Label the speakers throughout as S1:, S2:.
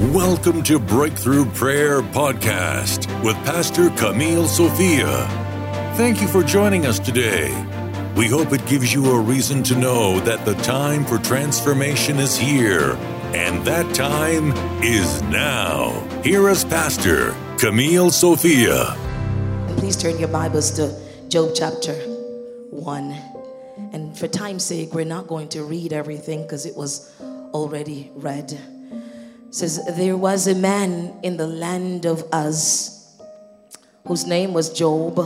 S1: Welcome to Breakthrough Prayer Podcast with Pastor Camille Sophia. Thank you for joining us today. We hope it gives you a reason to know that the time for transformation is here, and that time is now. Here is Pastor Camille Sophia.
S2: Please turn your Bibles to Job chapter 1. And for time's sake, we're not going to read everything because it was already read says there was a man in the land of Uz whose name was Job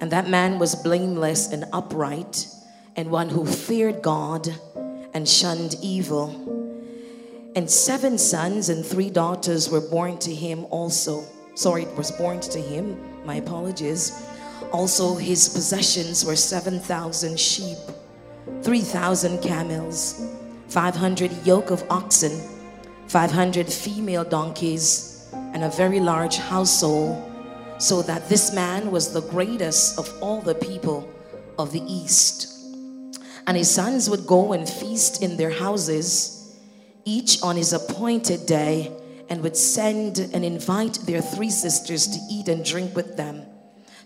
S2: and that man was blameless and upright and one who feared God and shunned evil. And seven sons and three daughters were born to him also. Sorry it was born to him. My apologies. Also his possessions were 7000 sheep 3000 camels 500 yoke of oxen 500 female donkeys, and a very large household, so that this man was the greatest of all the people of the East. And his sons would go and feast in their houses, each on his appointed day, and would send and invite their three sisters to eat and drink with them.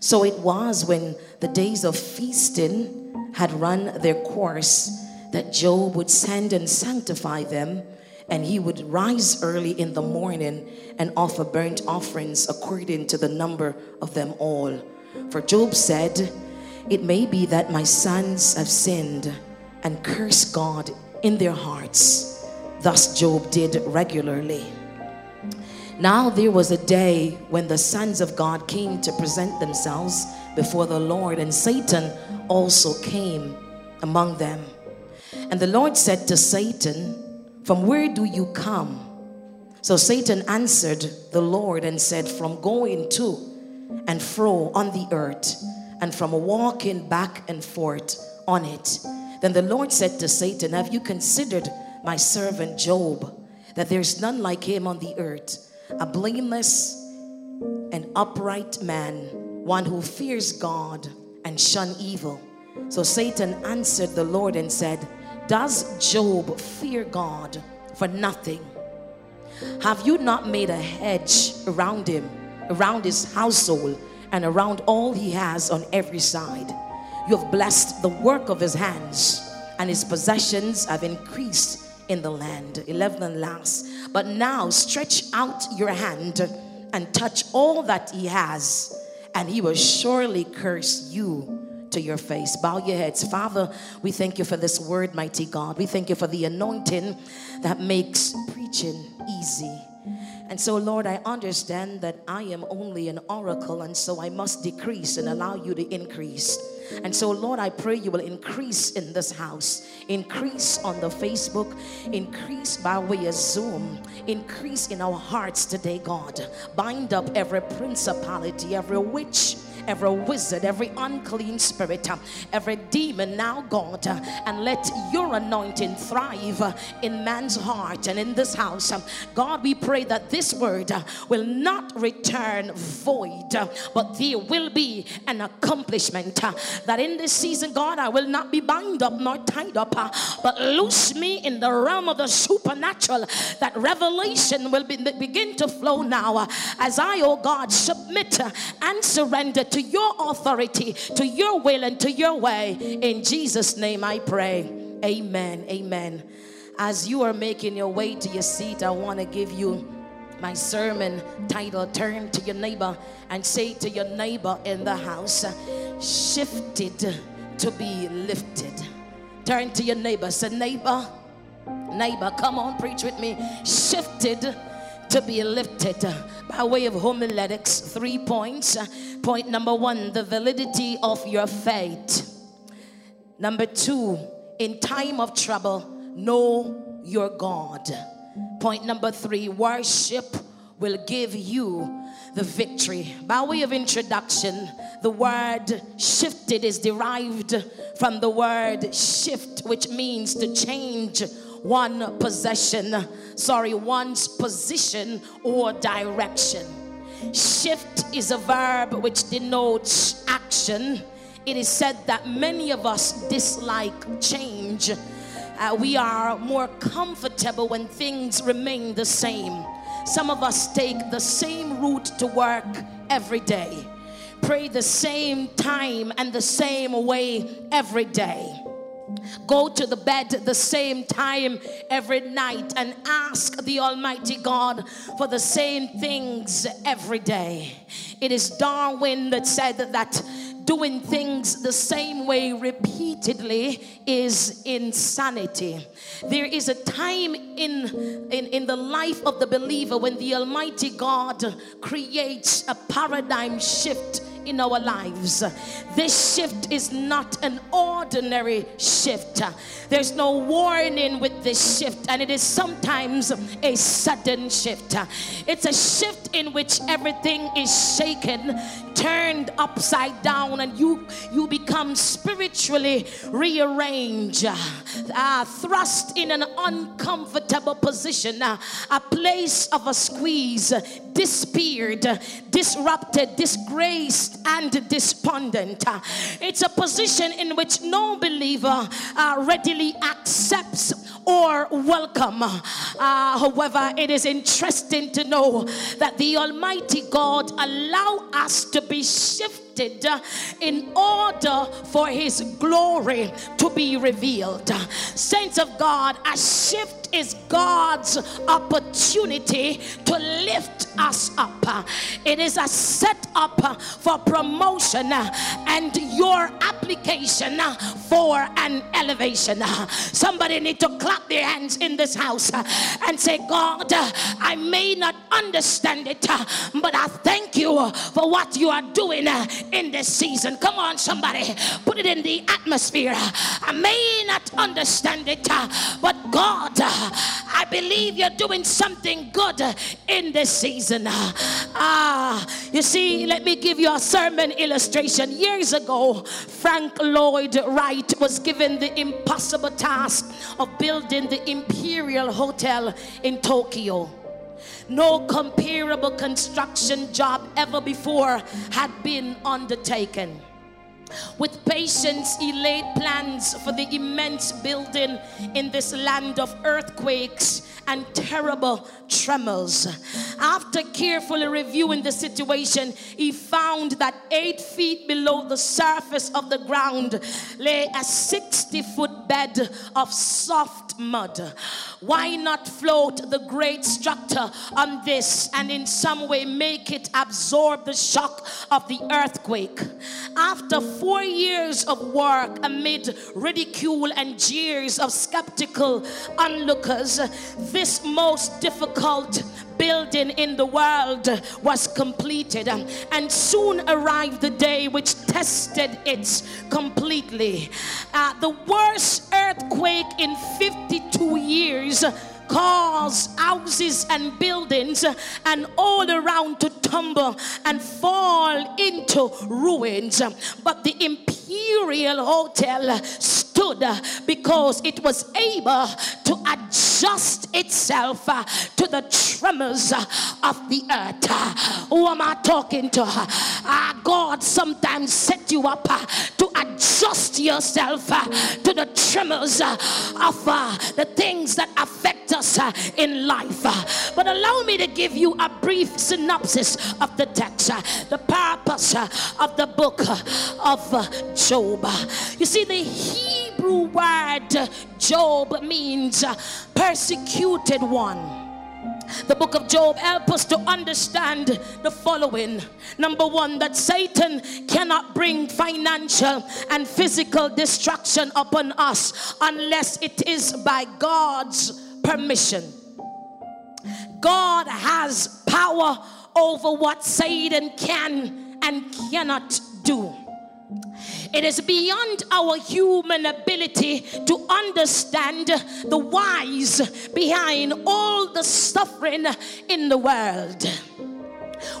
S2: So it was when the days of feasting had run their course that Job would send and sanctify them and he would rise early in the morning and offer burnt offerings according to the number of them all. For Job said, It may be that my sons have sinned and cursed God in their hearts. Thus Job did regularly. Now there was a day when the sons of God came to present themselves before the Lord, and Satan also came among them. And the Lord said to Satan, from where do you come? So Satan answered the Lord and said, From going to and fro on the earth, and from walking back and forth on it. Then the Lord said to Satan, Have you considered my servant Job, that there's none like him on the earth, a blameless and upright man, one who fears God and shun evil? So Satan answered the Lord and said, does Job fear God for nothing? Have you not made a hedge around him, around his household, and around all he has on every side? You have blessed the work of his hands, and his possessions have increased in the land. 11 and last. But now stretch out your hand and touch all that he has, and he will surely curse you to your face. Bow your heads. Father, we thank you for this word, mighty God. We thank you for the anointing that makes preaching easy. And so, Lord, I understand that I am only an oracle, and so I must decrease and allow you to increase. And so, Lord, I pray you will increase in this house, increase on the Facebook, increase by way of Zoom, increase in our hearts today, God. Bind up every principality, every witch every wizard, every unclean spirit, uh, every demon now, God, uh, and let your anointing thrive uh, in man's heart and in this house. Um, God, we pray that this word uh, will not return void, uh, but there will be an accomplishment. Uh, that in this season, God, I will not be bound up nor tied up, but loose me in the realm of the supernatural. That revelation will be, begin to flow now as I, oh God, submit and surrender to to your authority, to your will, and to your way. In Jesus' name I pray. Amen. Amen. As you are making your way to your seat, I want to give you my sermon title Turn to your neighbor and say to your neighbor in the house, shifted to be lifted. Turn to your neighbor. Say, neighbor, neighbor, come on, preach with me. Shifted to be lifted by way of homiletics. Three points. Point number one the validity of your faith. Number two, in time of trouble, know your God. Point number three, worship will give you the victory. By way of introduction, the word shifted is derived from the word shift, which means to change one possession, sorry, one's position or direction. Shift is a verb which denotes action. It is said that many of us dislike change uh, we are more comfortable when things remain the same. Some of us take the same route to work every day, pray the same time and the same way every day go to the bed the same time every night and ask the Almighty God for the same things every day. It is Darwin that said that doing things the same way repeatedly is insanity. There is a time in, in, in the life of the believer when the Almighty God creates a paradigm shift in our lives. This shift is not an ordinary shift. There's no warning with this shift, and it is sometimes a sudden shift. It's a shift in which everything is shaken, turned upside down, and you you become spiritually rearranged, uh, thrust in an uncomfortable position, uh, a place of a squeeze, disappeared, disrupted, disgraced, and despondent. It's a position in which no believer uh, readily accepts or welcome. Uh, however, it is interesting to know that the Almighty God allow us to be shifted in order for his glory to be revealed. Saints of God, a shift is God's opportunity to lift us up. It is a setup for promotion and your application for an elevation. Somebody need to clap their hands in this house and say, God, I may not understand it, but I thank you for what you are doing in this season. Come on, somebody, put it in the atmosphere. I may not understand it, but God, I believe you're doing something good in this season. Ah, you see, let me give you a sermon illustration. Years ago, Frank Lloyd Wright was given the impossible task of building the Imperial Hotel in Tokyo. No comparable construction job ever before had been undertaken. With patience, he laid plans for the immense building in this land of earthquakes and terrible tremors. After carefully reviewing the situation, he found that eight feet below the surface of the ground lay a 60 foot bed of soft mud. Why not float the great structure on this and in some way make it absorb the shock of the earthquake? After four years of work amid ridicule and jeers of skeptical onlookers, this most difficult building in the world was completed and soon arrived the day which tested it completely. Uh, the worst earthquake in 52 years caused houses and buildings and all around to tumble and fall into ruins. But the Imperial Hotel stood because it was able to adjust itself to the tremors of the earth. Who am I talking to? Uh, God sometimes set you up to adjust yourself to the tremors of the things that affect uh, in life. Uh, but allow me to give you a brief synopsis of the text, uh, the purpose of the book of Job. You see, the Hebrew word Job means persecuted one. The book of Job helps us to understand the following. Number one, that Satan cannot bring financial and physical destruction upon us unless it is by God's permission. God has power over what Satan can and cannot do. It is beyond our human ability to understand the whys behind all the suffering in the world.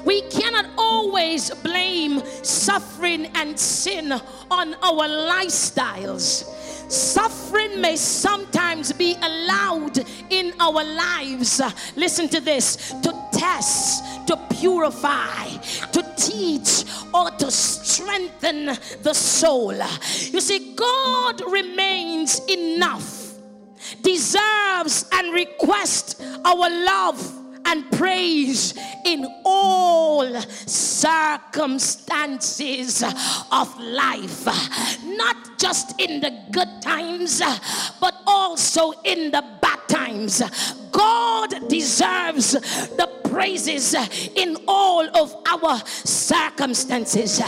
S2: We cannot always blame suffering and sin on our lifestyles Suffering may sometimes be allowed in our lives. Listen to this to test, to purify, to teach, or to strengthen the soul. You see, God remains enough deserves and requests our love and praise in all circumstances of life, not just in the good times, but also in the bad times. God deserves the praises in all of our circumstances.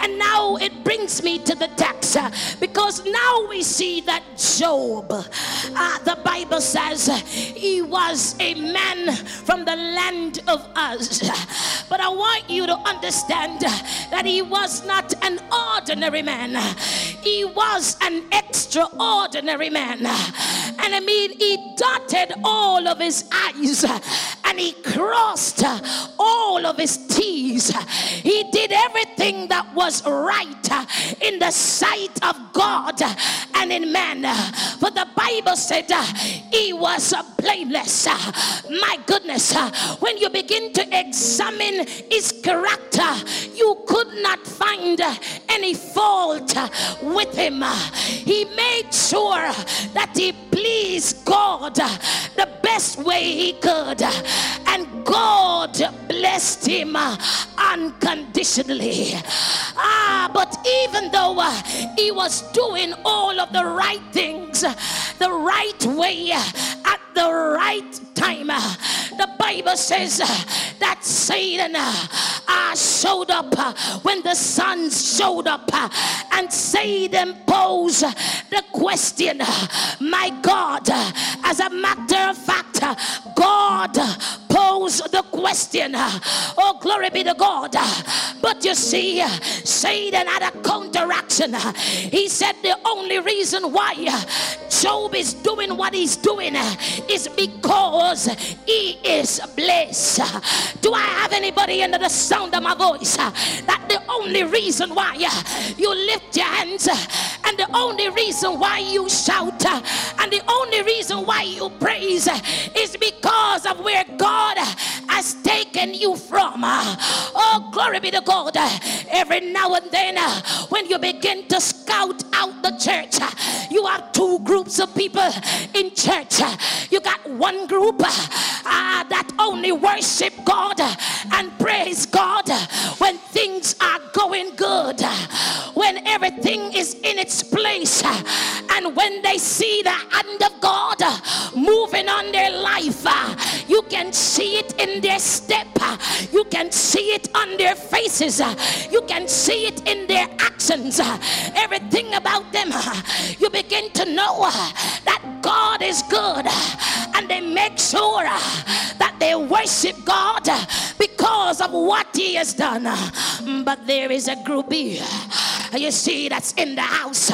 S2: And now it brings me to the text because now we see that Job, uh, the Bible says, he was a man from the land of Uz. But I want you to understand that he was not an ordinary man, he was an extraordinary man. And I mean, he dotted all of his I's and he crossed all of his T's. He did everything that was right in the sight of God and in man. For the Bible said he was blameless. My goodness, Uh, when you begin to examine his character, you could not find any fault with him. He made sure that he pleased God the best way he could, and God blessed him unconditionally. Ah, but even though he was doing all of the right things the right way at the right time, the Bible says that Satan uh, showed up when the son showed up, uh, and Satan posed the question, My God, uh, as a matter of fact, uh, God posed the question, Oh, glory be to God. But you see, Satan had a counteraction. He said the only reason why Job is doing what he's doing is because he is blessed. Do I have anybody under the sound of my voice that the only reason why you lift your hands and the only reason why you shout and the only reason why you praise is because of where God has taken you from? Oh, glory be to God. Every now and then, when you begin to scout out the church, you have two groups of people in church. You got one group uh, that only worship God and praise God when things are going good, when everything is in its place, uh, and when they see the hand of God uh, moving on their life. Uh, you can see it in their step, you can see it on their faces, you can see it in their actions. Everything about them, you begin to know that God is good, and they make sure that they worship God because of what He has done. But there is a group here, you see, that's in the house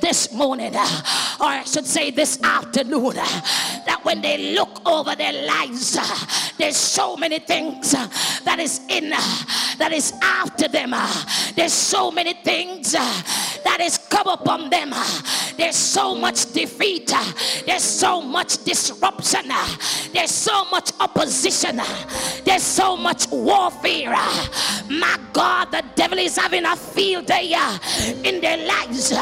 S2: this morning, or I should say this afternoon, that when they look over their lives, there's so many things that is in, that is after them. There's so many things that is come upon them. There's so much defeat. There's so much disruption. There's so much opposition. There's so much warfare. My God, the devil is having a field day uh, in their lives.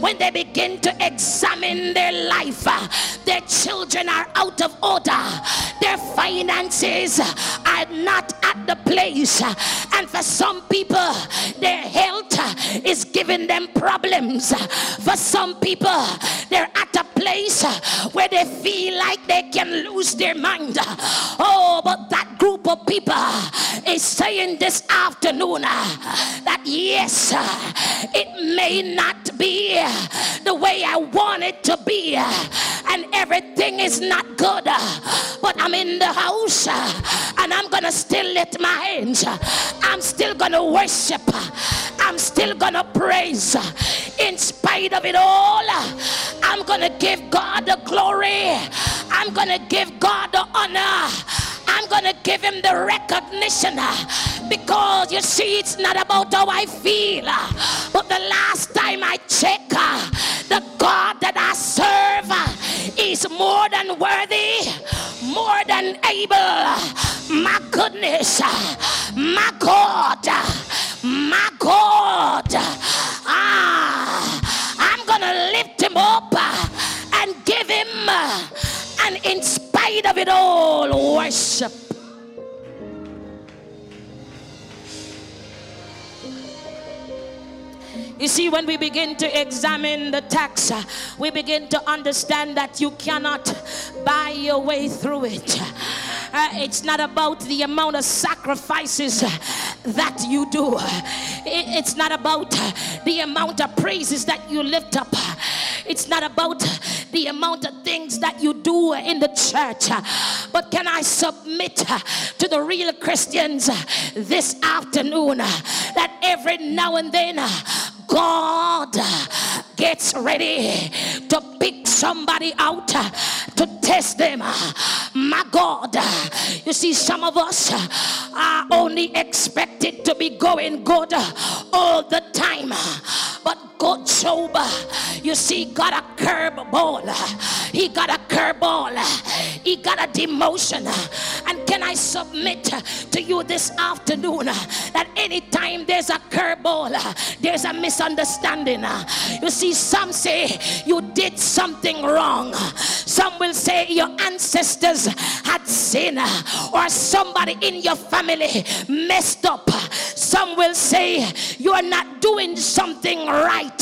S2: When they begin to examine their life, uh, their children are out of order. Their finances are not at the place. And for some people, their health is giving them problems. For some people, they're at a place where they feel like they can lose their mind. Oh, but that group of people is saying this afternoon that yes, it may not be the way I want it to be, and everything is not good, but I'm in the house and I'm gonna still lift my hands. I'm still gonna worship. I'm still gonna praise in spite of it all. I'm gonna give God the glory. I'm gonna give God the honor. I'm gonna give him the recognition because you see, it's not about how I feel, but the last time I check, the God that I serve is more than worthy, more than able. My goodness, my God, my God. Spite of it all, worship. You see, when we begin to examine the text, uh, we begin to understand that you cannot buy your way through it. Uh, it's not about the amount of sacrifices uh, that you do, it, it's not about uh, the amount of praises that you lift up, it's not about the amount of things that you do in the church. But can I submit to the real Christians this afternoon that every now and then God gets ready to pick somebody out to test them. My God, you see, some of us are only expected to be going good all the time. But God, Job, you see, got a curveball. He got a curveball. He got a demotion. And can I submit to you this afternoon that anytime there's a curveball, there's a misunderstanding. You see, some say you did something wrong. Some will say your ancestors had sinned, or somebody in your family messed up. Some will say you are not doing something right.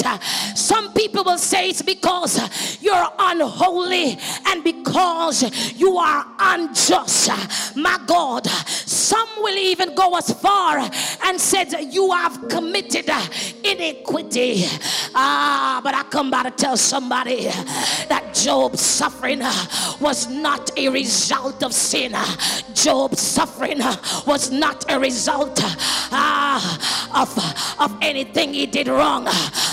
S2: Some people will say it's because you're unholy and because you are unjust. My God, some will even go as far and said you have committed iniquity. Ah, but I come by to tell somebody that Job's suffering was not a result of sin. Job's suffering was not a result ah, of, of anything he did wrong.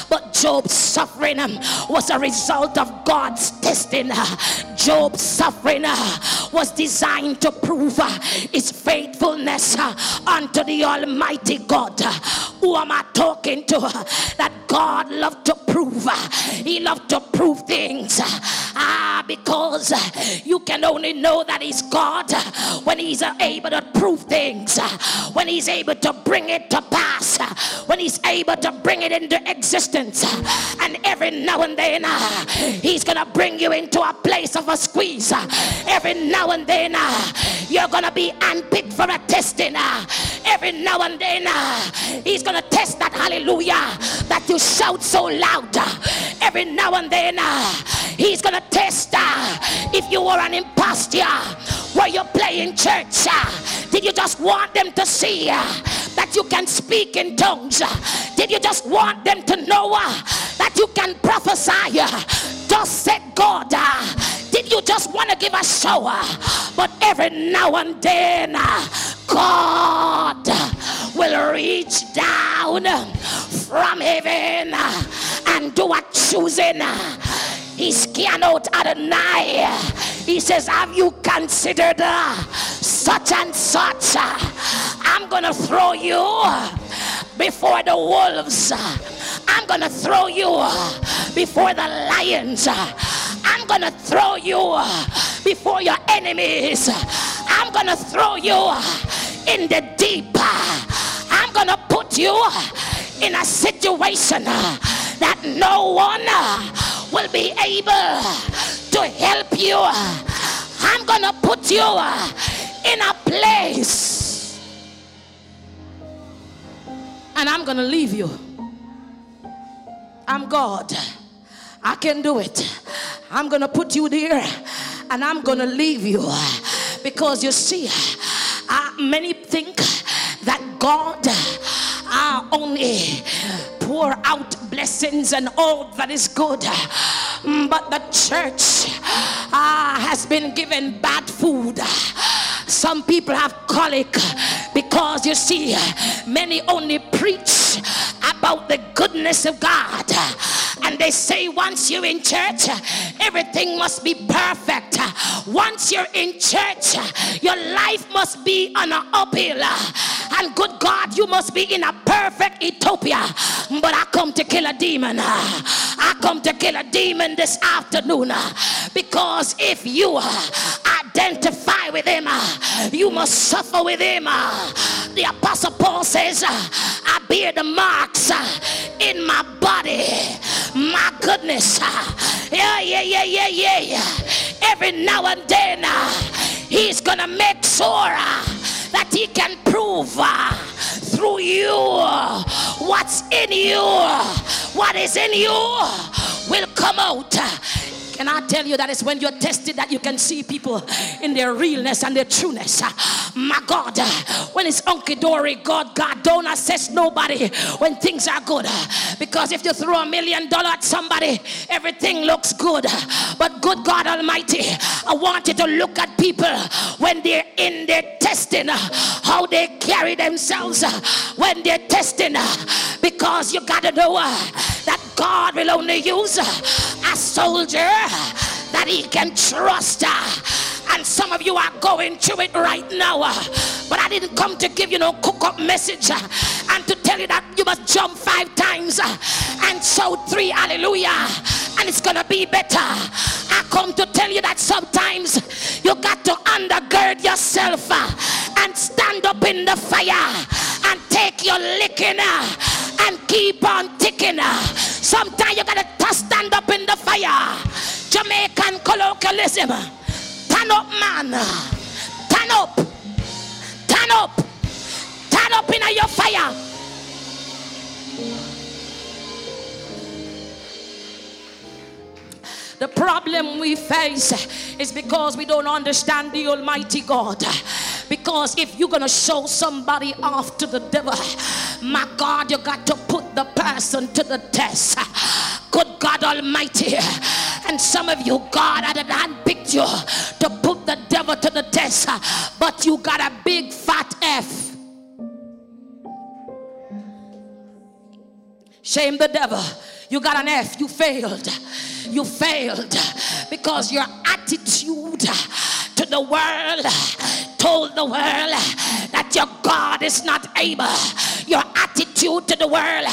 S2: But Job's suffering was a result of God's testing. Job's suffering was designed to prove uh, his faithfulness uh, unto the Almighty God. Who am I talking to? That God loved to prove. Uh, he loved to prove things. Ah, because you can only know that He's God when He's able to prove things, when He's able to bring it to pass, when He's able to bring it into existence. And every now and then, He's gonna bring you into a place of a squeeze. Every now and then, uh, you're gonna be unpicked for a testing. Uh. Every now and then, uh, He's gonna test that hallelujah that you shout so loud. Every now and then, He's gonna test if you were an impostor. Were you playing church? Did you just want them to see uh, that you can speak in tongues? Did you just want them to know uh, that you can prophesy? Just said God. Uh, did you just want to give a show? But every now and then, God will reach down from heaven and do a choosing. He's out Adonai. He says, Have you considered uh, such and such? I'm gonna throw you before the wolves. I'm gonna throw you before the lions. I'm gonna throw you before your enemies. I'm gonna throw you in the deep. I'm gonna put you in a situation that no one will be able to help you. I'm going to put you in a place and I'm going to leave you. I'm God. I can do it. I'm going to put you there and I'm going to leave you because you see, uh, many think that God uh, only pour out blessings and all that is good. Mm, but the church uh, has been given bad food. Some people have colic because you see, many only preach about the goodness of God. And they say once you're in church, everything must be perfect. Once you're in church, your life must be on an uphill. And good God, you must be in a perfect utopia. But I come to kill a demon. I come to kill a demon this afternoon. Because if you identify with him, you must suffer with him. The apostle Paul says, I bear the marks in my body. My goodness. Yeah, yeah, yeah, yeah, yeah. Every now and then uh, He's gonna make sure uh, that he can prove uh, through you what's in you, what is in you will come out can I tell you that it's when you're tested that you can see people in their realness and their trueness? My God, when it's unky dory, God, God, don't assess nobody when things are good. Because if you throw a million dollar at somebody, everything looks good. But good God Almighty, I want you to look at people when they're in their testing, how they carry themselves when they're testing. Because you got to know uh, that God will only use a soldier that he can trust. And some of you are going through it right now. But I didn't come to give you no cook up message and to tell you that you must jump five times and shout three hallelujah and it's gonna be better. I come to tell you that sometimes you got to undergird yourself and stand up in the fire and take your licking and keep on ticking. Sometimes you gotta stand up in the fire. Jamaican colloquialism. Turn up, man. Turn up. Turn up. Turn up in your fire. The problem we face is because we don't understand the Almighty God. Because if you're gonna show somebody off to the devil, my God, you got to put the person to the test. Good God Almighty. And some of you, God had handpicked you to put the devil to the test, but you got a big fat F. Shame the devil. You got an F. You failed. You failed because your attitude to the world told the world that your God is not able. Your attitude to the world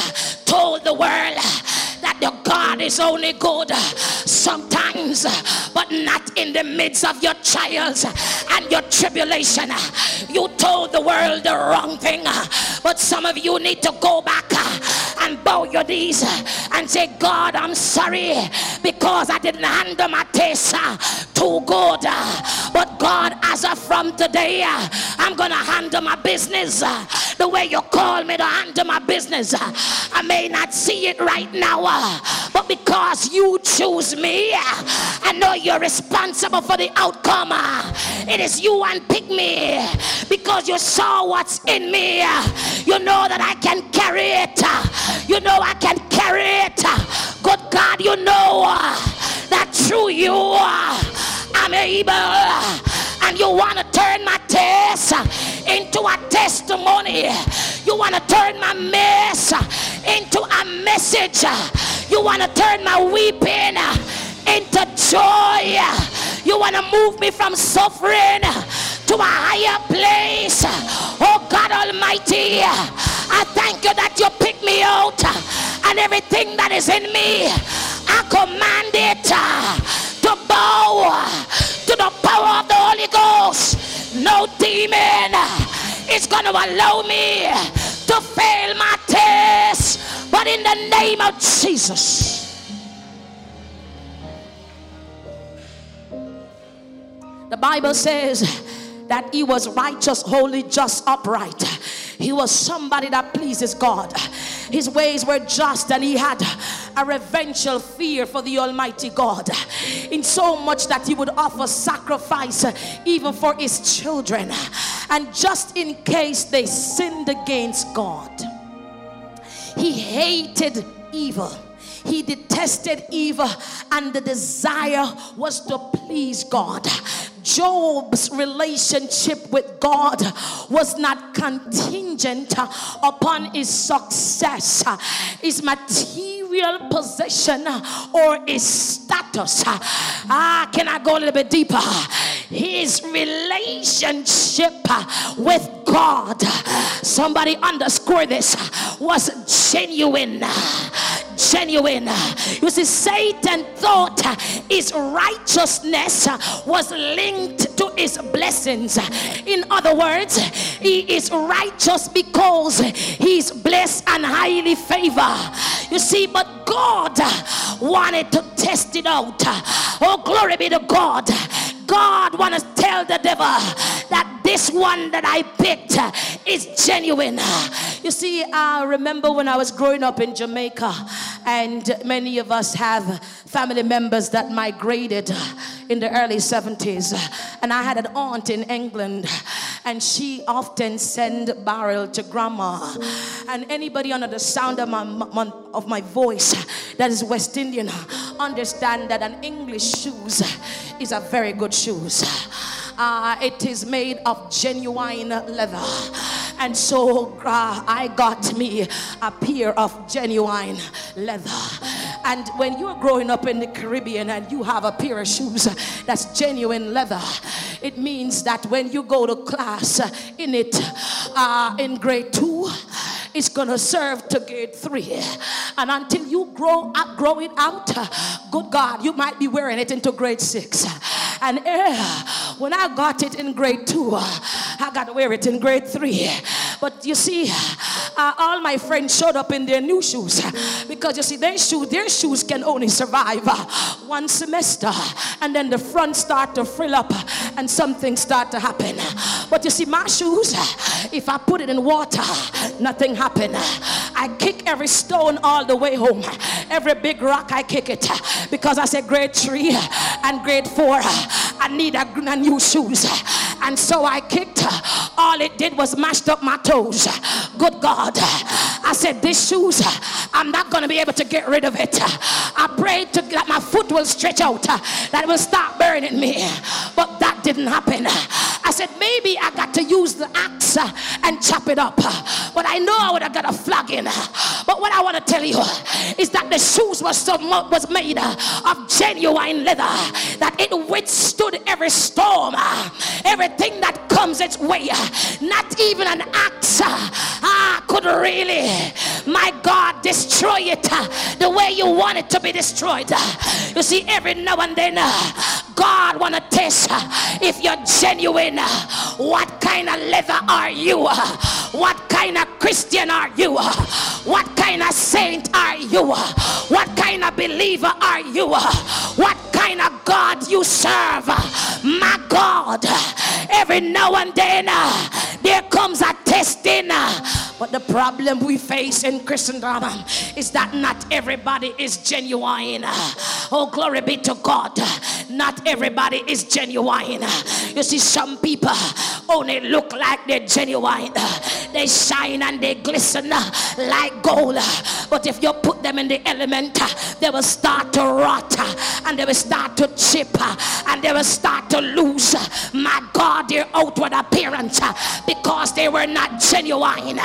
S2: told the world that your God is only good sometimes, but not in the midst of your trials and your tribulation. You told the world the wrong thing, but some of you need to go back and bow your knees and say, God, I'm sorry because I didn't handle my taste too good. But God, as of from today, I'm gonna handle my business the way you call me to handle my business. I may not see it right now, but because you choose me, I know you're responsible for the outcome. It is you and pick me because you saw what's in me. You know that I can carry it. You know I can carry it. Good God, you know uh, that through you uh, I'm able uh, and you want to turn my test into a testimony. You want to turn my mess into a message. You want to turn my weeping into joy. You want to move me from suffering to a higher place. Oh God Almighty, I thank you that you picked me out and everything that is in me. I command it to bow to the power of the Holy Ghost. No demon is going to allow me to fail my test. But in the name of Jesus. The Bible says that he was righteous, holy, just, upright. He was somebody that pleases God. His ways were just, and he had a revengeful fear for the Almighty God. In so much that he would offer sacrifice uh, even for his children. And just in case they sinned against God, he hated evil he detested evil, and the desire was to please God. Job's relationship with God was not contingent upon his success, his material possession, or his status. Ah, can I go a little bit deeper? His relationship with God, somebody underscore this, was genuine genuine. You see, Satan thought his righteousness was linked to his blessings. In other words, he is righteous because he's blessed and highly favored. You see, but God wanted to test it out. Oh, glory be to God. God want to tell the devil that this one that I picked is genuine. You see, I remember when I was growing up in Jamaica, and many of us have family members that migrated in the early 70s. And I had an aunt in England, and she often sent barrel to grandma. And anybody under the sound of my, of my voice that is West Indian understand that an English shoes is a very good shoes. Uh, it is made of genuine leather. And so uh, I got me a pair of genuine leather. And when you're growing up in the Caribbean and you have a pair of shoes that's genuine leather, it means that when you go to class in it uh, in grade two, it's gonna serve to grade three. And until you grow up, grow it out, good God, you might be wearing it into grade six. And uh, when I got it in grade two, I got to wear it in grade three. But you see, uh, all my friends showed up in their new shoes because you see, their shoes, their shoes can only survive uh, one semester, and then the front start to frill up, and something start to happen. But you see, my shoes, if I put it in water, nothing happen. I kick every stone all the way home. Every big rock, I kick it because I said grade three and grade four. I need a, a new shoes. And so I kicked. All it did was mashed up my toes. Good God. I said, This shoes, I'm not going to be able to get rid of it. I prayed to that my foot will stretch out, that it will stop burning me. But that didn't happen. I said, Maybe I got to use the axe and chop it up. But I know I would have got a flogging. But what I want to tell you is that the shoes was, so, was made of genuine leather, that it withstood every storm, everything that comes its way. Not even an axe ah, could really, my God, destroy it the way you want it to be destroyed. You see, every now and then, God want to test if you're genuine. What kind of leather are you? What kind of Christian are you? What kind of saint are you? What kind of believer are you? What kind of God you serve? My God, every now and then uh, there comes a testing. Uh, but the problem we face in Christendom um, is that not everybody is genuine. Uh. Oh, glory be to God. Not everybody is genuine. You see, some people only look like they're genuine. They shine and they glisten like gold. But if you put them in the element, they will start to rot and they will start to chip and they will start to lose, my God, their outward appearance because they were not genuine.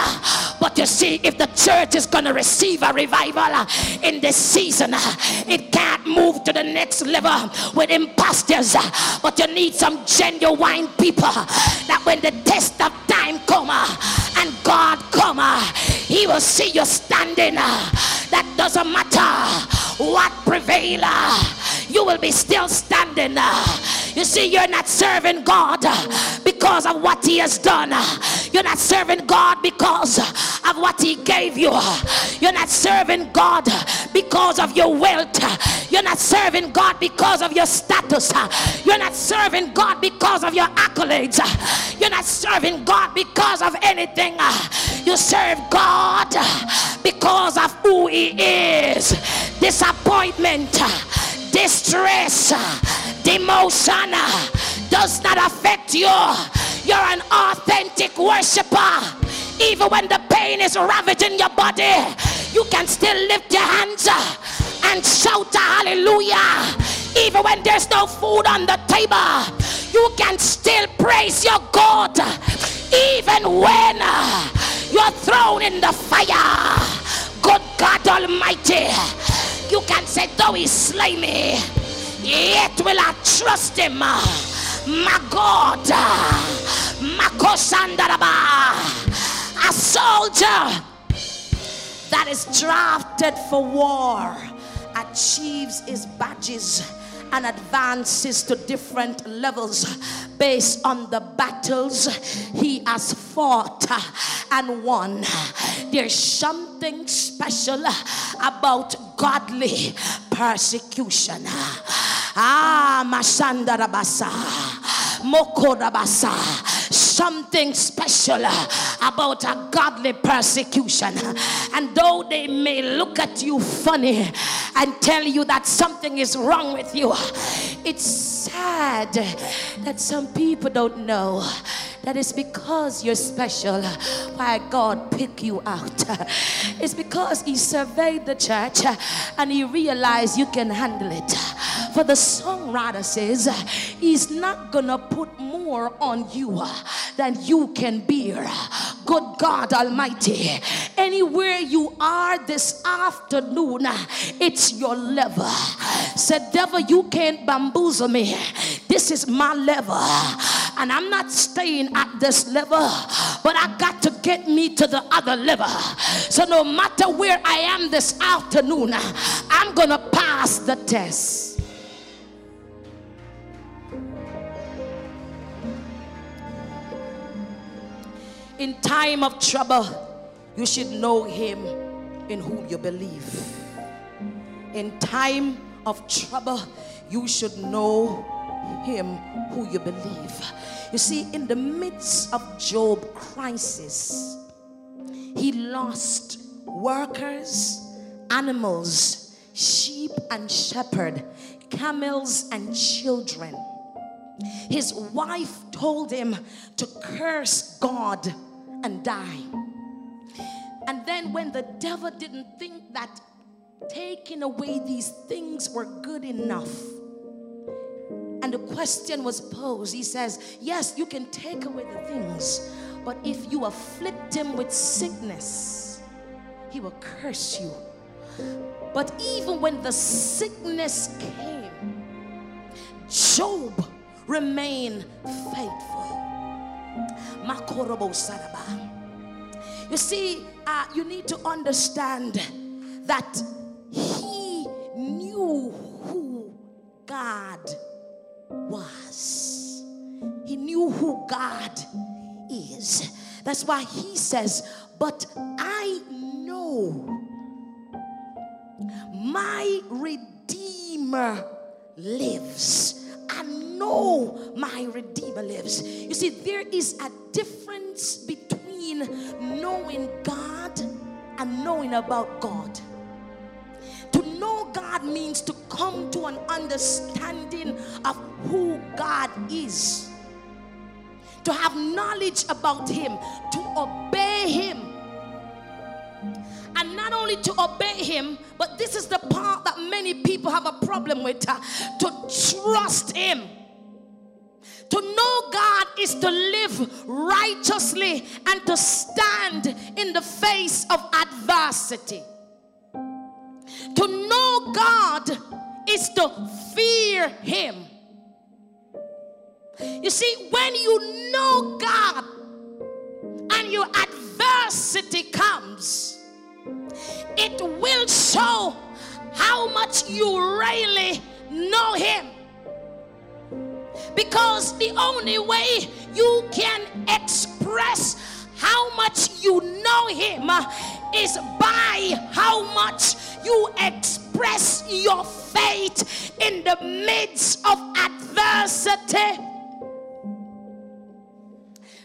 S2: But you see, if the church is going to receive a revival in this season, it can't move to the next level with imposters. But you need some genuine people that when the test of time come uh, and God come, uh, He will see you standing. Uh, that doesn't matter what prevail. You will be still standing. You see, you're not serving God because of what He has done. You're not serving God because of what He gave you. You're not serving God because of your wealth. You're not serving God because of your status. You're not serving God because of your accolades. You're not serving God because of anything. You serve God because of who He is. Disappointment, distress, demotion uh, does not affect you. You're an authentic worshiper. Even when the pain is ravaging your body, you can still lift your hands uh, and shout a hallelujah. Even when there's no food on the table, you can still praise your God. Even when uh, you're thrown in the fire, good God Almighty, you can say, though he slay me, yet will I trust him. My God, a soldier that is drafted for war achieves his badges and advances to different levels based on the battles he has fought and won. There's something special about godly persecution. Ah, Mashanda Rabasa. Mokorabasa. Something special about a godly persecution. And though they may look at you funny and tell you that something is wrong with you, it's sad that some people don't know that it's because you're special why God picked you out. It's because He surveyed the church and He realized you can handle it. For the songwriter says, He's not gonna put more on you than you can bear. Good God Almighty, anywhere you are this afternoon, it's your level. Said, Devil, you can't bamboozle me. This is my level, and I'm not staying at this level, but I got to get me to the other level. So, no matter where I am this afternoon, I'm gonna pass the test. In time of trouble, you should know him in whom you believe. In time of trouble, you should know him who you believe. You see, in the midst of Job crisis, he lost workers, animals, sheep and shepherd, camels and children. His wife told him to curse God and die. And then, when the devil didn't think that taking away these things were good enough, the question was posed, he says, Yes, you can take away the things, but if you afflict him with sickness, he will curse you. But even when the sickness came, Job remained faithful. You see, uh, you need to understand that he knew who God was. He knew who God is. That's why he says, But I know my Redeemer lives. I know my Redeemer lives. You see, there is a difference between knowing God and knowing about God. To know God means to come to an understanding of who God is, to have knowledge about Him, to obey Him. And not only to obey Him, but this is the part that many people have a problem with uh, to trust Him. To know God is to live righteously and to stand in the face of adversity. To know God is to fear Him. You see, when you know God and your adversity comes, it will show how much you really know Him. Because the only way you can express how much you know Him uh, is by how much you express your faith in the midst of adversity.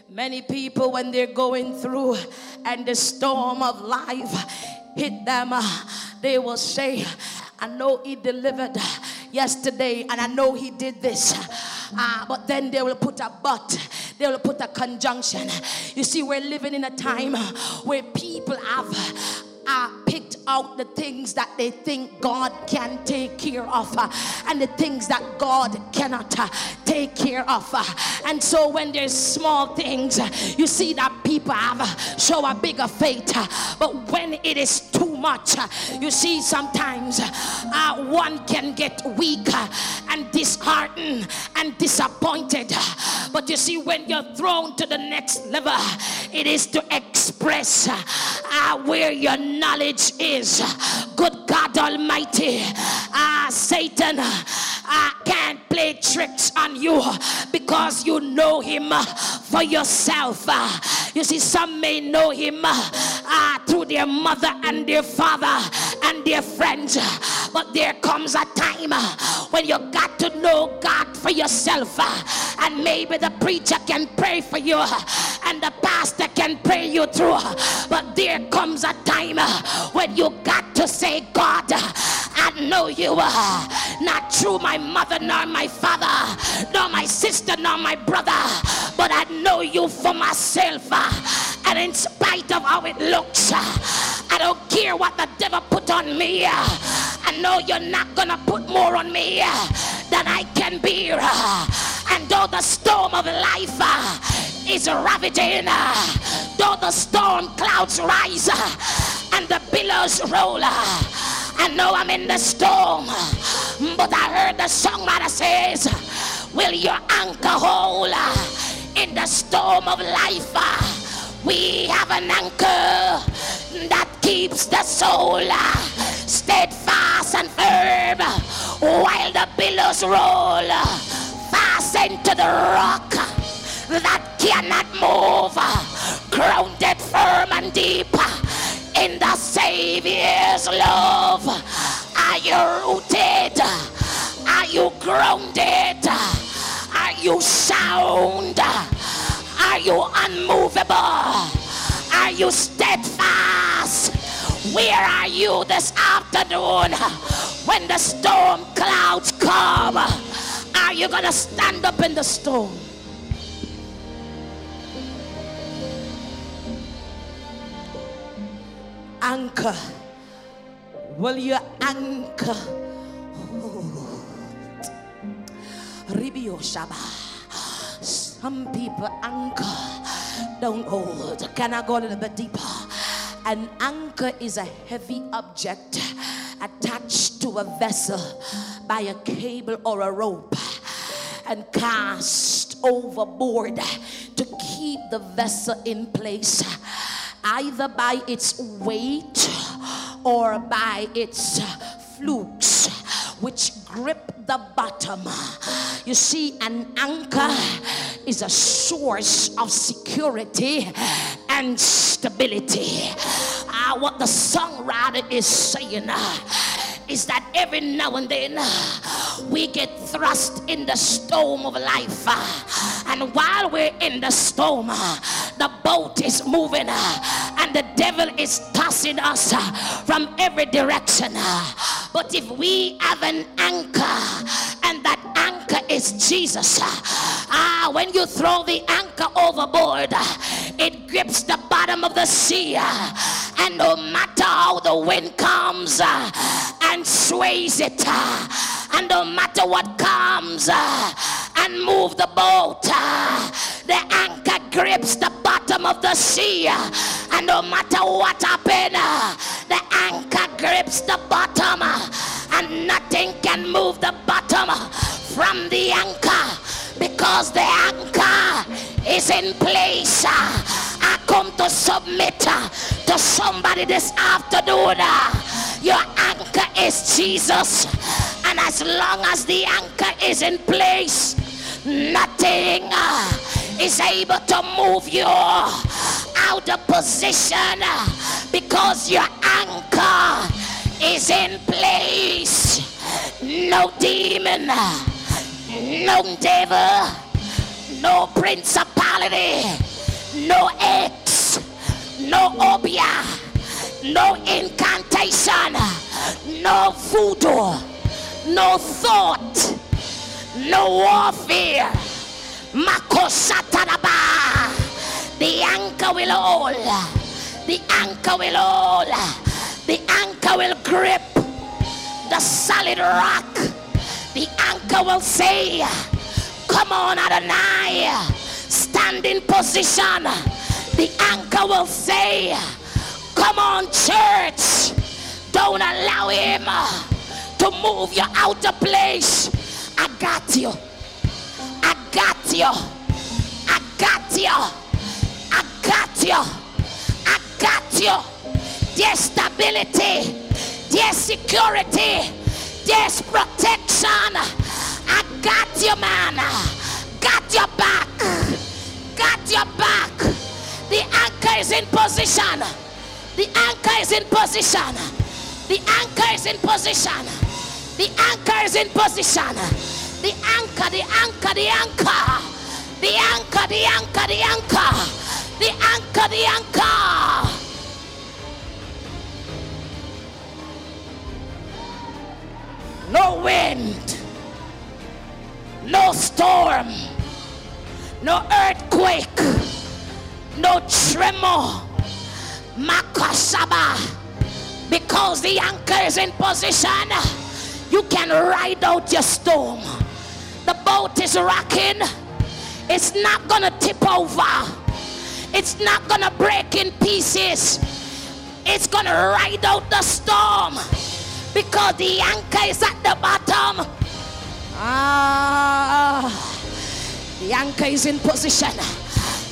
S2: Many people, when they're going through and the storm of life hit them, they will say, I know He delivered yesterday, and I know He did this. Uh, but then they will put a but, they will put a conjunction. You see, we're living in a time where people have uh, picked out the things that they think God can take care of uh, and the things that God cannot uh, take care of. Uh. and so when there's small things, uh, you see that people have uh, show a bigger faith. but when it is too much, you see sometimes one can get weak and disheartened and disappointed. But you see, when you're thrown to the next level, it is to express where you're knowledge is. Good God Almighty, ah, Satan I can't play tricks on you because you know him for yourself. You see, some may know him uh, through their mother and their father and their friends, But there comes a time when you got to know God for yourself. And maybe the preacher can pray for you and the pastor can pray you through. But there comes a time uh, when you got to say, God, I know you are not through my mother nor my father nor my sister nor my brother, but I know you for myself. Uh, and in spite of how it looks, I don't care what the devil put on me. I know you're not gonna put more on me than I can bear. And though the storm of life is ravaging, though the storm clouds rise and the billows roll, I know I'm in the storm, but I heard the songwriter says, Will your anchor hold in the storm of life? We have an anchor that keeps the soul steadfast and firm while the billows roll. Fastened to the rock that cannot move, grounded firm and deep in the Savior's love. Are you rooted? Are you grounded? Are you sound? Are you unmovable? Are you steadfast? Where are you this afternoon when the storm clouds come? Are you going to stand up in the storm? Anchor. Will you anchor? Ribio Shaba. Some people anchor don't hold. Can I go a little bit deeper? An anchor is a heavy object attached to a vessel by a cable or a rope and cast overboard to keep the vessel in place either by its weight or by its flukes which grip the bottom. You see, an anchor is a source of security and stability. Uh, what the songwriter is saying uh, is that every now and then uh, we get thrust in the storm of life, uh, and while we're in the storm, uh, the boat is moving, uh, and the devil is tossing us uh, from every direction. Uh. But if we have an anchor, and that anchor is Jesus, uh, ah, when you throw the anchor overboard, it grips the bottom of the sea, and no matter how the wind comes and sways it, and no matter what comes and move the boat, uh, the anchor grips the bottom of the sea, uh, and no matter what happens, uh, the anchor grips the bottom, and nothing can move the bottom from the anchor because the anchor is in place. I come to submit to somebody this afternoon. Your anchor is Jesus, and as long as the anchor is in place, nothing uh, is able to move you out of position uh, because your anchor is in place. No demon, uh, no devil, no principality, no ex, no obia, no incantation, no voodoo, no thought, no warfare. The anchor will hold. The anchor will hold. The anchor will grip the solid rock. The anchor will say, Come on, Adonai, stand in position. The anchor will say, Come on, church, don't allow him to move you out of place. I got you. I got you. I got you. I got you. I got you. There's stability. There's security. There's protection. I got you, man. Got your back. Got your back. The anchor is in position. The anchor is in position. The anchor is in position. The anchor is in position. The anchor, the anchor, the anchor. The anchor, the anchor, the anchor. The anchor, the anchor. No wind, no storm, no earthquake, no tremor. Makasaba. Because the anchor is in position, you can ride out your storm. The boat is rocking, it's not gonna tip over, it's not gonna break in pieces, it's gonna ride out the storm because the anchor is at the bottom. Ah, the anchor is in position,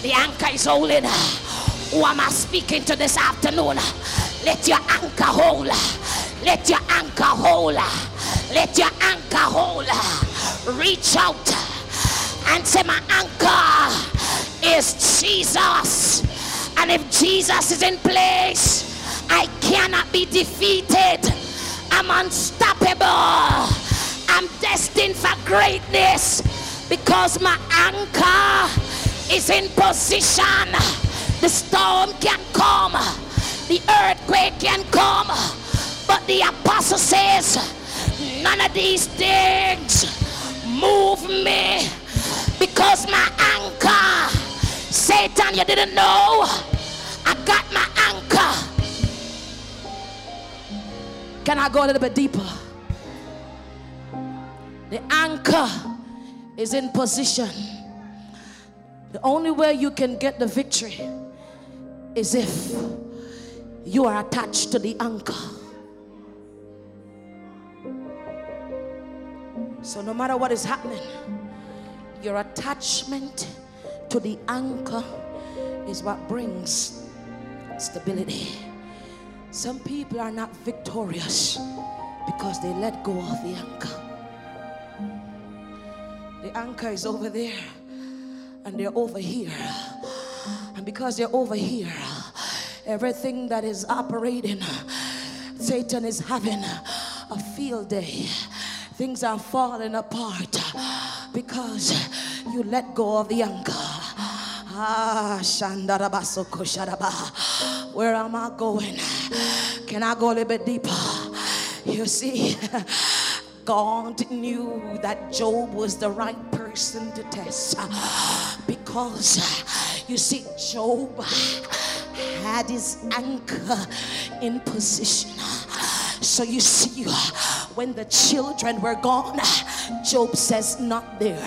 S2: the anchor is holding. Who am I speaking to this afternoon? Let your anchor hold. Let your anchor hold. Let your anchor hold. Reach out and say, My anchor is Jesus. And if Jesus is in place, I cannot be defeated. I'm unstoppable. I'm destined for greatness because my anchor is in position. The storm can come, the earthquake can come, but the apostle says, None of these things move me because my anchor. Satan, you didn't know. I got my anchor. Can I go a little bit deeper? The anchor is in position. The only way you can get the victory is if you are attached to the anchor. So, no matter what is happening, your attachment to the anchor is what brings stability. Some people are not victorious because they let go of the anchor. The anchor is over there and they're over here. And because they're over here, everything that is operating, Satan is having a field day. Things are falling apart uh, because you let go of the anchor. Ah, Where am I going? Can I go a little bit deeper? You see, God knew that Job was the right person to test uh, because uh, you see, Job had his anchor in position. So you see, when the children were gone, Job says, Not there.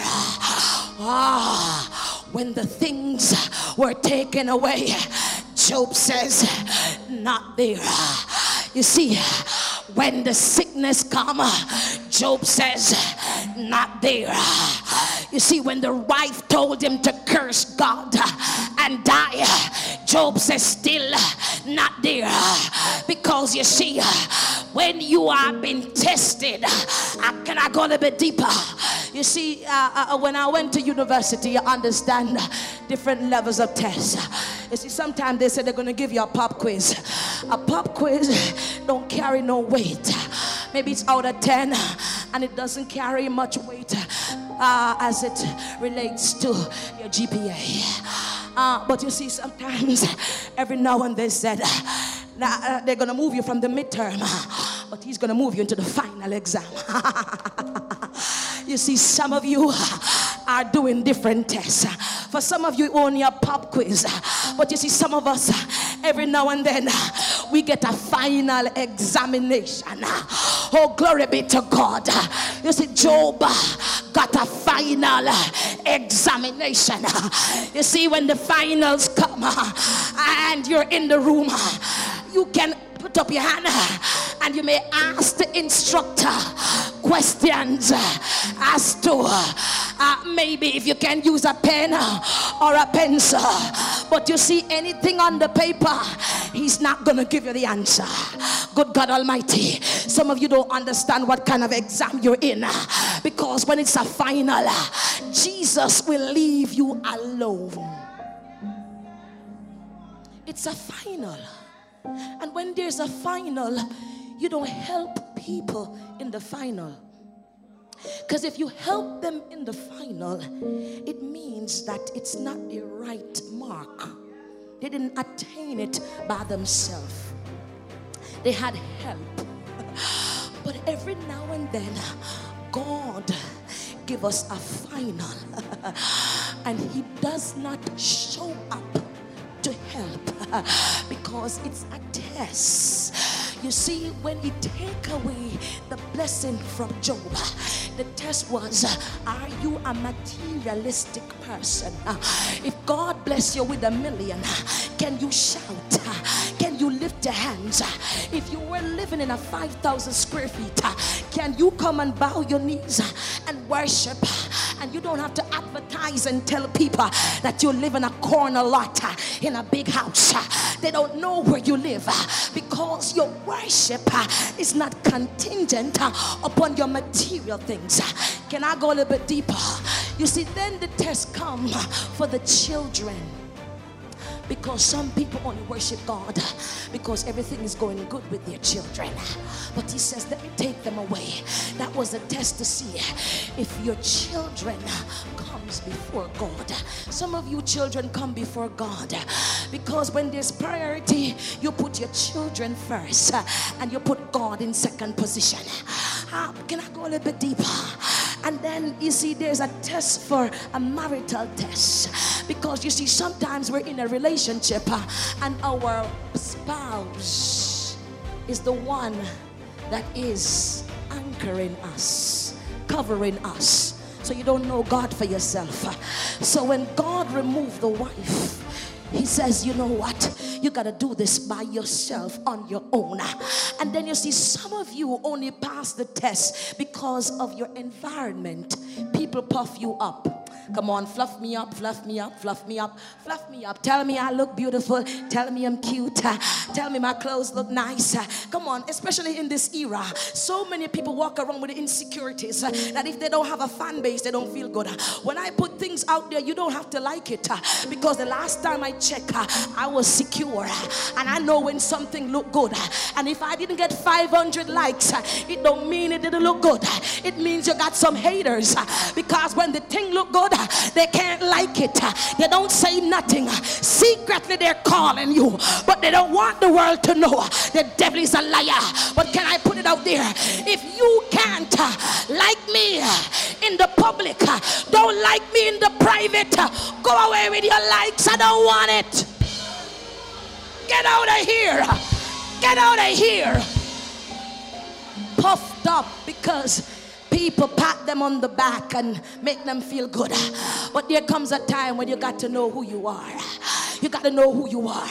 S2: Ah, when the things were taken away, Job says, Not there. You see, when the sickness come, Job says, Not there. You see, when the wife told him to curse God and die, Job says, Still not there. Because you see, when you are being tested, I, can I go a little bit deeper? You see, uh, uh, when I went to university, you understand different levels of tests. You see, sometimes they say they're going to give you a pop quiz. A pop quiz don't carry no weight. Maybe it's out of 10 and it doesn't carry much weight uh, as it relates to your GPA. Uh, but you see, sometimes every now and then they said, now, uh, they're going to move you from the midterm, but he's going to move you into the final exam. you see, some of you are doing different tests. For some of you, only a pop quiz. But you see, some of us, every now and then, we get a final examination. Oh, glory be to God. You see, Job got a final examination. You see, when the finals come and you're in the room, you can put up your hand and you may ask the instructor questions as to uh, maybe if you can use a pen or a pencil. But you see, anything on the paper, he's not going to give you the answer. Good God Almighty. Some of you don't understand what kind of exam you're in because when it's a final, Jesus will leave you alone. It's a final. And when there's a final, you don't help people in the final. Because if you help them in the final, it means that it's not the right mark. They didn't attain it by themselves, they had help. But every now and then, God give us a final. And he does not show up to help because it's a test you see when he take away the blessing from job the test was are you a materialistic person? If god bless you with a million can you shout? Can you lift your hands. If you were living in a 5000 square feet can you come and bow your knees and worship? And you don't have to advertise and tell people that you live in a corner lot in a big house. They don't know where you live because your worship is not contingent upon your material things. Can i go a little bit deeper? You see then the test come for the children because some people only worship God because everything is going good with their children. But he says, Let me take them away. That was a test to see if your children comes before God. Some of you children come before God because when there's priority, you put your children first and you put God in second position. Uh, can I go a little bit deeper? And then you see, there's a test for a marital test because you see, sometimes we're in a relationship uh, and our spouse is the one that is anchoring us, covering us. So you don't know God for yourself. So when God removed the wife, he says, You know what? You got to do this by yourself on your own. And then you see, some of you only pass the test because of your environment. People puff you up. Come on, fluff me up, fluff me up, fluff me up, fluff me up. Tell me I look beautiful. Tell me I'm cute. Tell me my clothes look nice. Come on, especially in this era. So many people walk around with insecurities that if they don't have a fan base, they don't feel good. When I put things out there, you don't have to like it because the last time I checked, I was secure. And I know when something looked good. And if I didn't get 500 likes, it don't mean it didn't look good. It means you got some haters because when the thing look good, they can't like it. They don't say nothing. Secretly, they're calling you, but they don't want the world to know. The devil is a liar. But can I put it out there? If you can't like me in the public, don't like me in the private, go away with your likes. I don't want it. Get out of here. Get out of here. Puffed up because people pat them on the back and make them feel good. But there comes a time when you got to know who you are. You got to know who you are.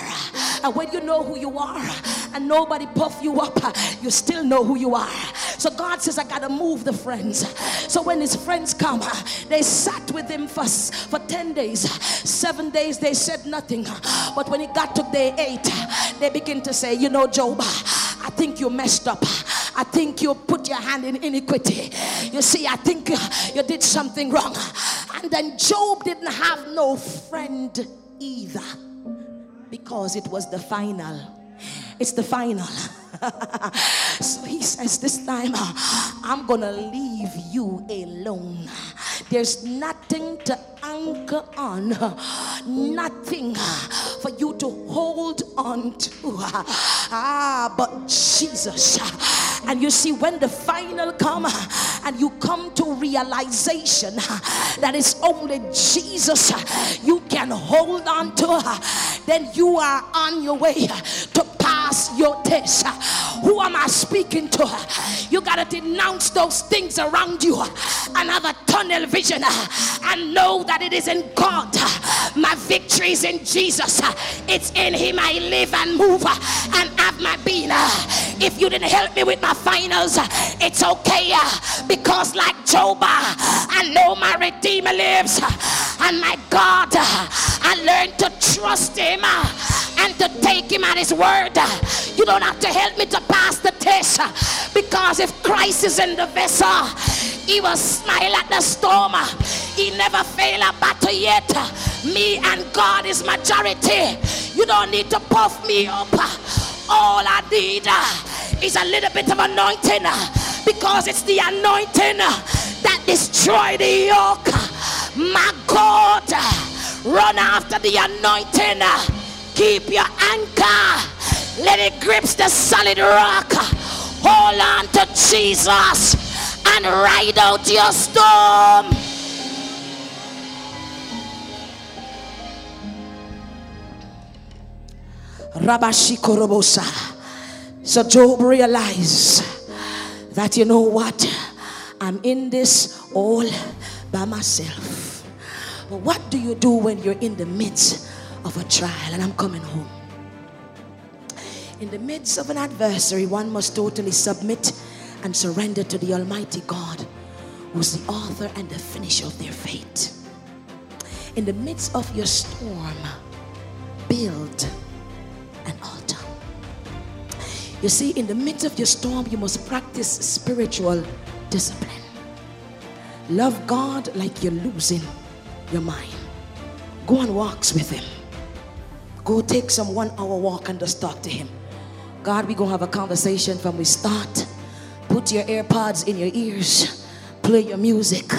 S2: And when you know who you are and nobody puff you up, you still know who you are. So God says, I got to move the friends. So when his friends come, they sat with him for, for 10 days. Seven days they said nothing. But when it got to day eight, they begin to say, You know, Job, I think you messed up. I think you put your hand in iniquity. You see, I think you did something wrong. And then Job didn't have no friend either because it was the final. It's the final. so he says, This time I'm gonna leave you alone. There's nothing to anchor on, nothing for you to hold on to. Ah, but Jesus. And you see, when the final come and you come to realization that it's only Jesus you can hold on to, then you are on your way to pass your test. Who am I speaking to? You got to denounce those things around you and have a tunnel vision and know that it is in God. My victory is in Jesus. It's in Him I live and move and have my being. If you didn't help me with my finals, it's okay because, like Job, I know my Redeemer lives and my God, I learned to trust Him and to take Him at His word. You don't have to help me to pass the test because if Christ is in the vessel, He will smile at the storm. He never fail a battle yet. Me and God is majority. You don't need to puff me up. All I need is a little bit of anointing because it's the anointing that destroy the yoke. My God, run after the anointing. Keep your anchor. Let it grips the solid rock. Hold on to Jesus and ride out your storm. Rabashikorobosa. So Job realized that you know what? I'm in this all by myself. But what do you do when you're in the midst of a trial? And I'm coming home. In the midst of an adversary, one must totally submit and surrender to the Almighty God, who's the author and the finisher of their fate. In the midst of your storm, build an altar. You see, in the midst of your storm, you must practice spiritual discipline. Love God like you're losing your mind. Go on walks with Him. Go take some one hour walk and just talk to Him. God, we gonna have a conversation from we start. Put your AirPods in your ears, play your music.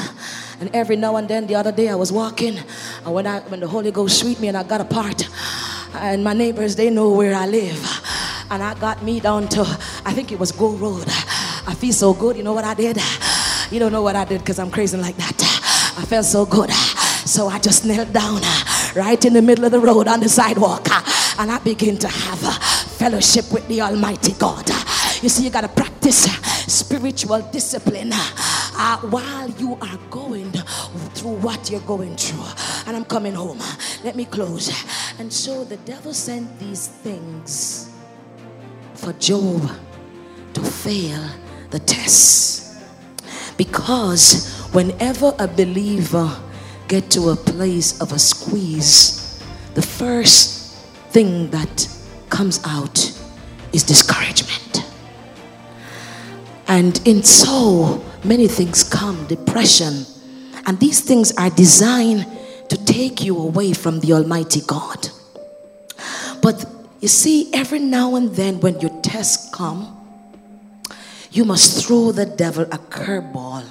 S2: And every now and then, the other day I was walking, and when I when the Holy Ghost sweet me and I got a part, and my neighbors they know where I live, and I got me down to I think it was Go Road. I feel so good. You know what I did? You don't know what I did because I'm crazy like that. I felt so good. So I just knelt down right in the middle of the road on the sidewalk uh, and I begin to have a fellowship with the Almighty God. You see, you got to practice uh, spiritual discipline uh, while you are going through what you're going through. And I'm coming home. Let me close. And so the devil sent these things for Job to fail the test. Because whenever a believer get to a place of a squeeze, the first thing that comes out is discouragement. And in so many things come depression. And these things are designed to take you away from the Almighty God. But you see, every now and then when your tests come, you must throw the devil a curveball.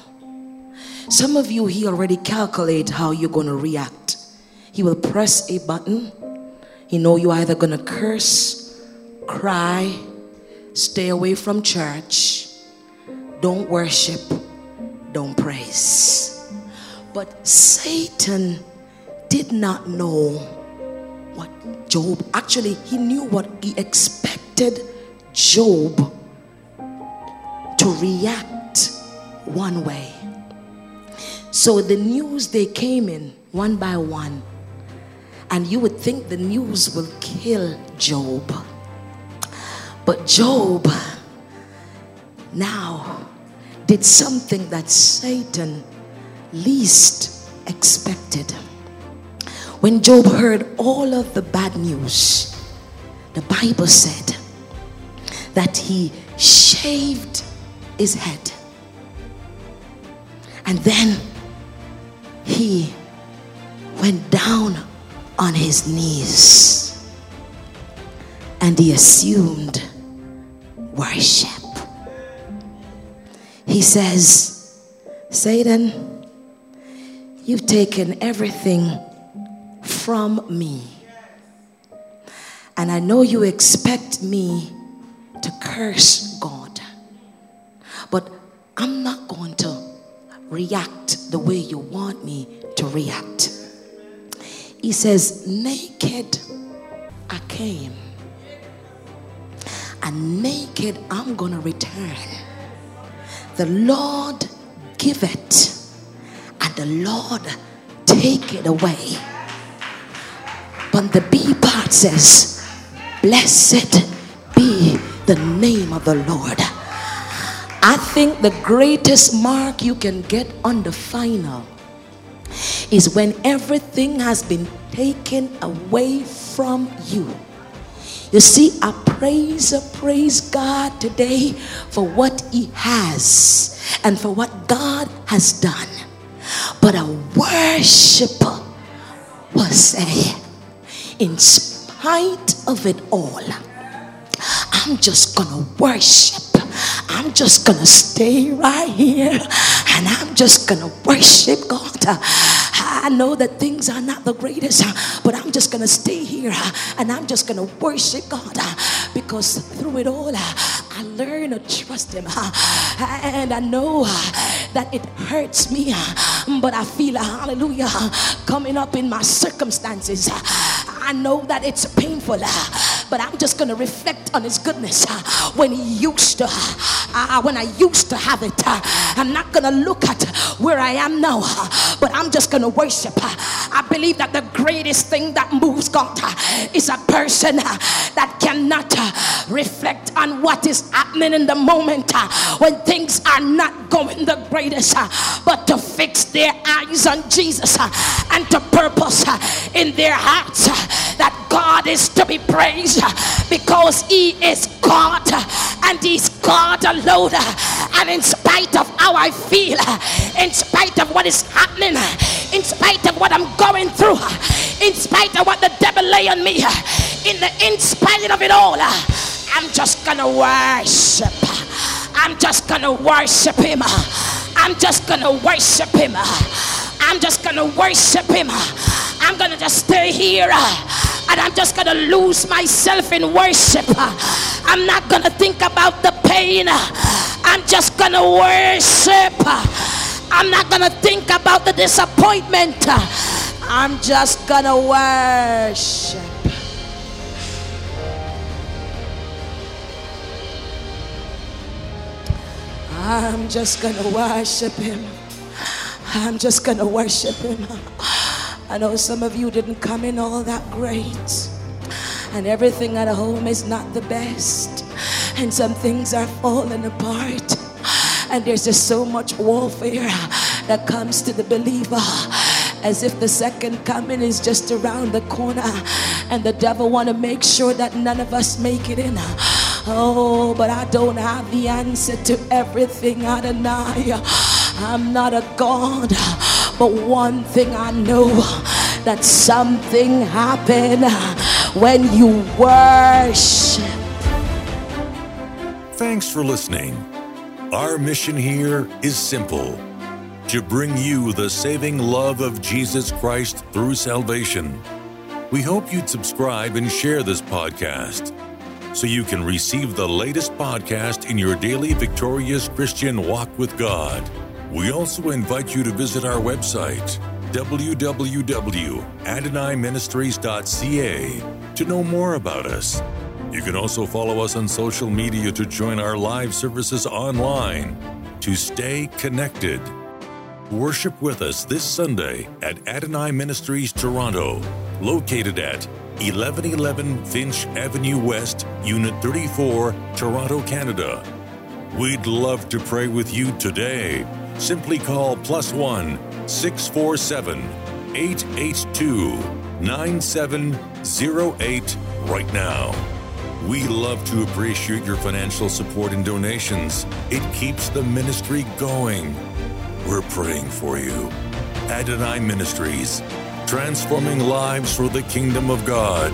S2: Some of you, he already calculate how you're going to react. He will press a button. He know you're either going to curse, cry, stay away from church, don't worship, don't praise. But Satan did not know what Job actually he knew what he expected Job to react one way. So the news they came in one by one, and you would think the news will kill Job. But Job now did something that Satan least expected. When Job heard all of the bad news, the Bible said that he shaved his head. And then he went down on his knees and he assumed worship. He says, Satan, you've taken everything from me. And I know you expect me to curse God. But I'm not going to react the way you want me to react. He says, Naked I came, and naked I'm going to return. The Lord give it, and the Lord take it away. But the B part says, Blessed be the name of the Lord. I think the greatest mark you can get on the final is when everything has been taken away from you. You see, I praise, I praise God today for what He has and for what God has done. But a worshiper will say, in spite of it all, I'm just gonna worship. I'm just gonna stay right here and I'm just gonna worship God. I know that things are not the greatest, but I'm just gonna stay here and I'm just gonna worship God because through it all, I learn to trust Him. And I know that it hurts me, but I feel a hallelujah coming up in my circumstances. I know that it's painful, but I'm just gonna reflect on His goodness. When He used to, uh, when I used to have it. Uh, I'm not gonna look at where I am now, uh, but I'm just gonna worship. Uh, I believe that the greatest thing that moves God is a person that cannot reflect on what is happening in the moment when things are not going the greatest, but to fix their eyes on Jesus and to purpose in their hearts that God is to be praised because He is God and He's God alone. Lord uh, and in spite of how I feel, uh, in spite of what is happening, uh, in spite of what I'm going through, in spite of what the devil lay on me, in the in spite of it all, I'm just gonna worship. I'm just gonna worship Him. I'm just gonna worship Him. I'm just gonna worship Him. I'm gonna just stay here and I'm just gonna lose myself in worship. I'm not gonna think about the pain. I'm just gonna worship. I'm not gonna think about the disappointment. I'm just gonna worship. I'm just gonna worship him. I'm just gonna worship him. I know some of you didn't come in all that great, and everything at home is not the best, and some things are falling apart, and there's just so much warfare that comes to the believer. As if the second coming is just around the corner. And the devil want to make sure that none of us make it in. Oh but i don't have the answer to everything adonai. I'm not a god but one thing i know that something happened when you worship
S1: Thanks for listening. Our mission here is simple to bring you the saving love of Jesus Christ through salvation. We hope you'd subscribe and share this podcast so you can receive the latest podcast in your daily victorious Christian walk with God. We also invite you to visit our website, www.adonaiministries.ca, to know more about us. You can also follow us on social media to join our live services online to stay connected. Worship with us this Sunday at Adonai Ministries Toronto, located at 1111 Finch Avenue West, Unit 34, Toronto, Canada. We'd love to pray with you today. Simply call plus one 647 882 9708 right now. We love to appreciate your financial support and donations. It keeps the ministry going. We're praying for you. Adonai Ministries, transforming lives for the kingdom of God.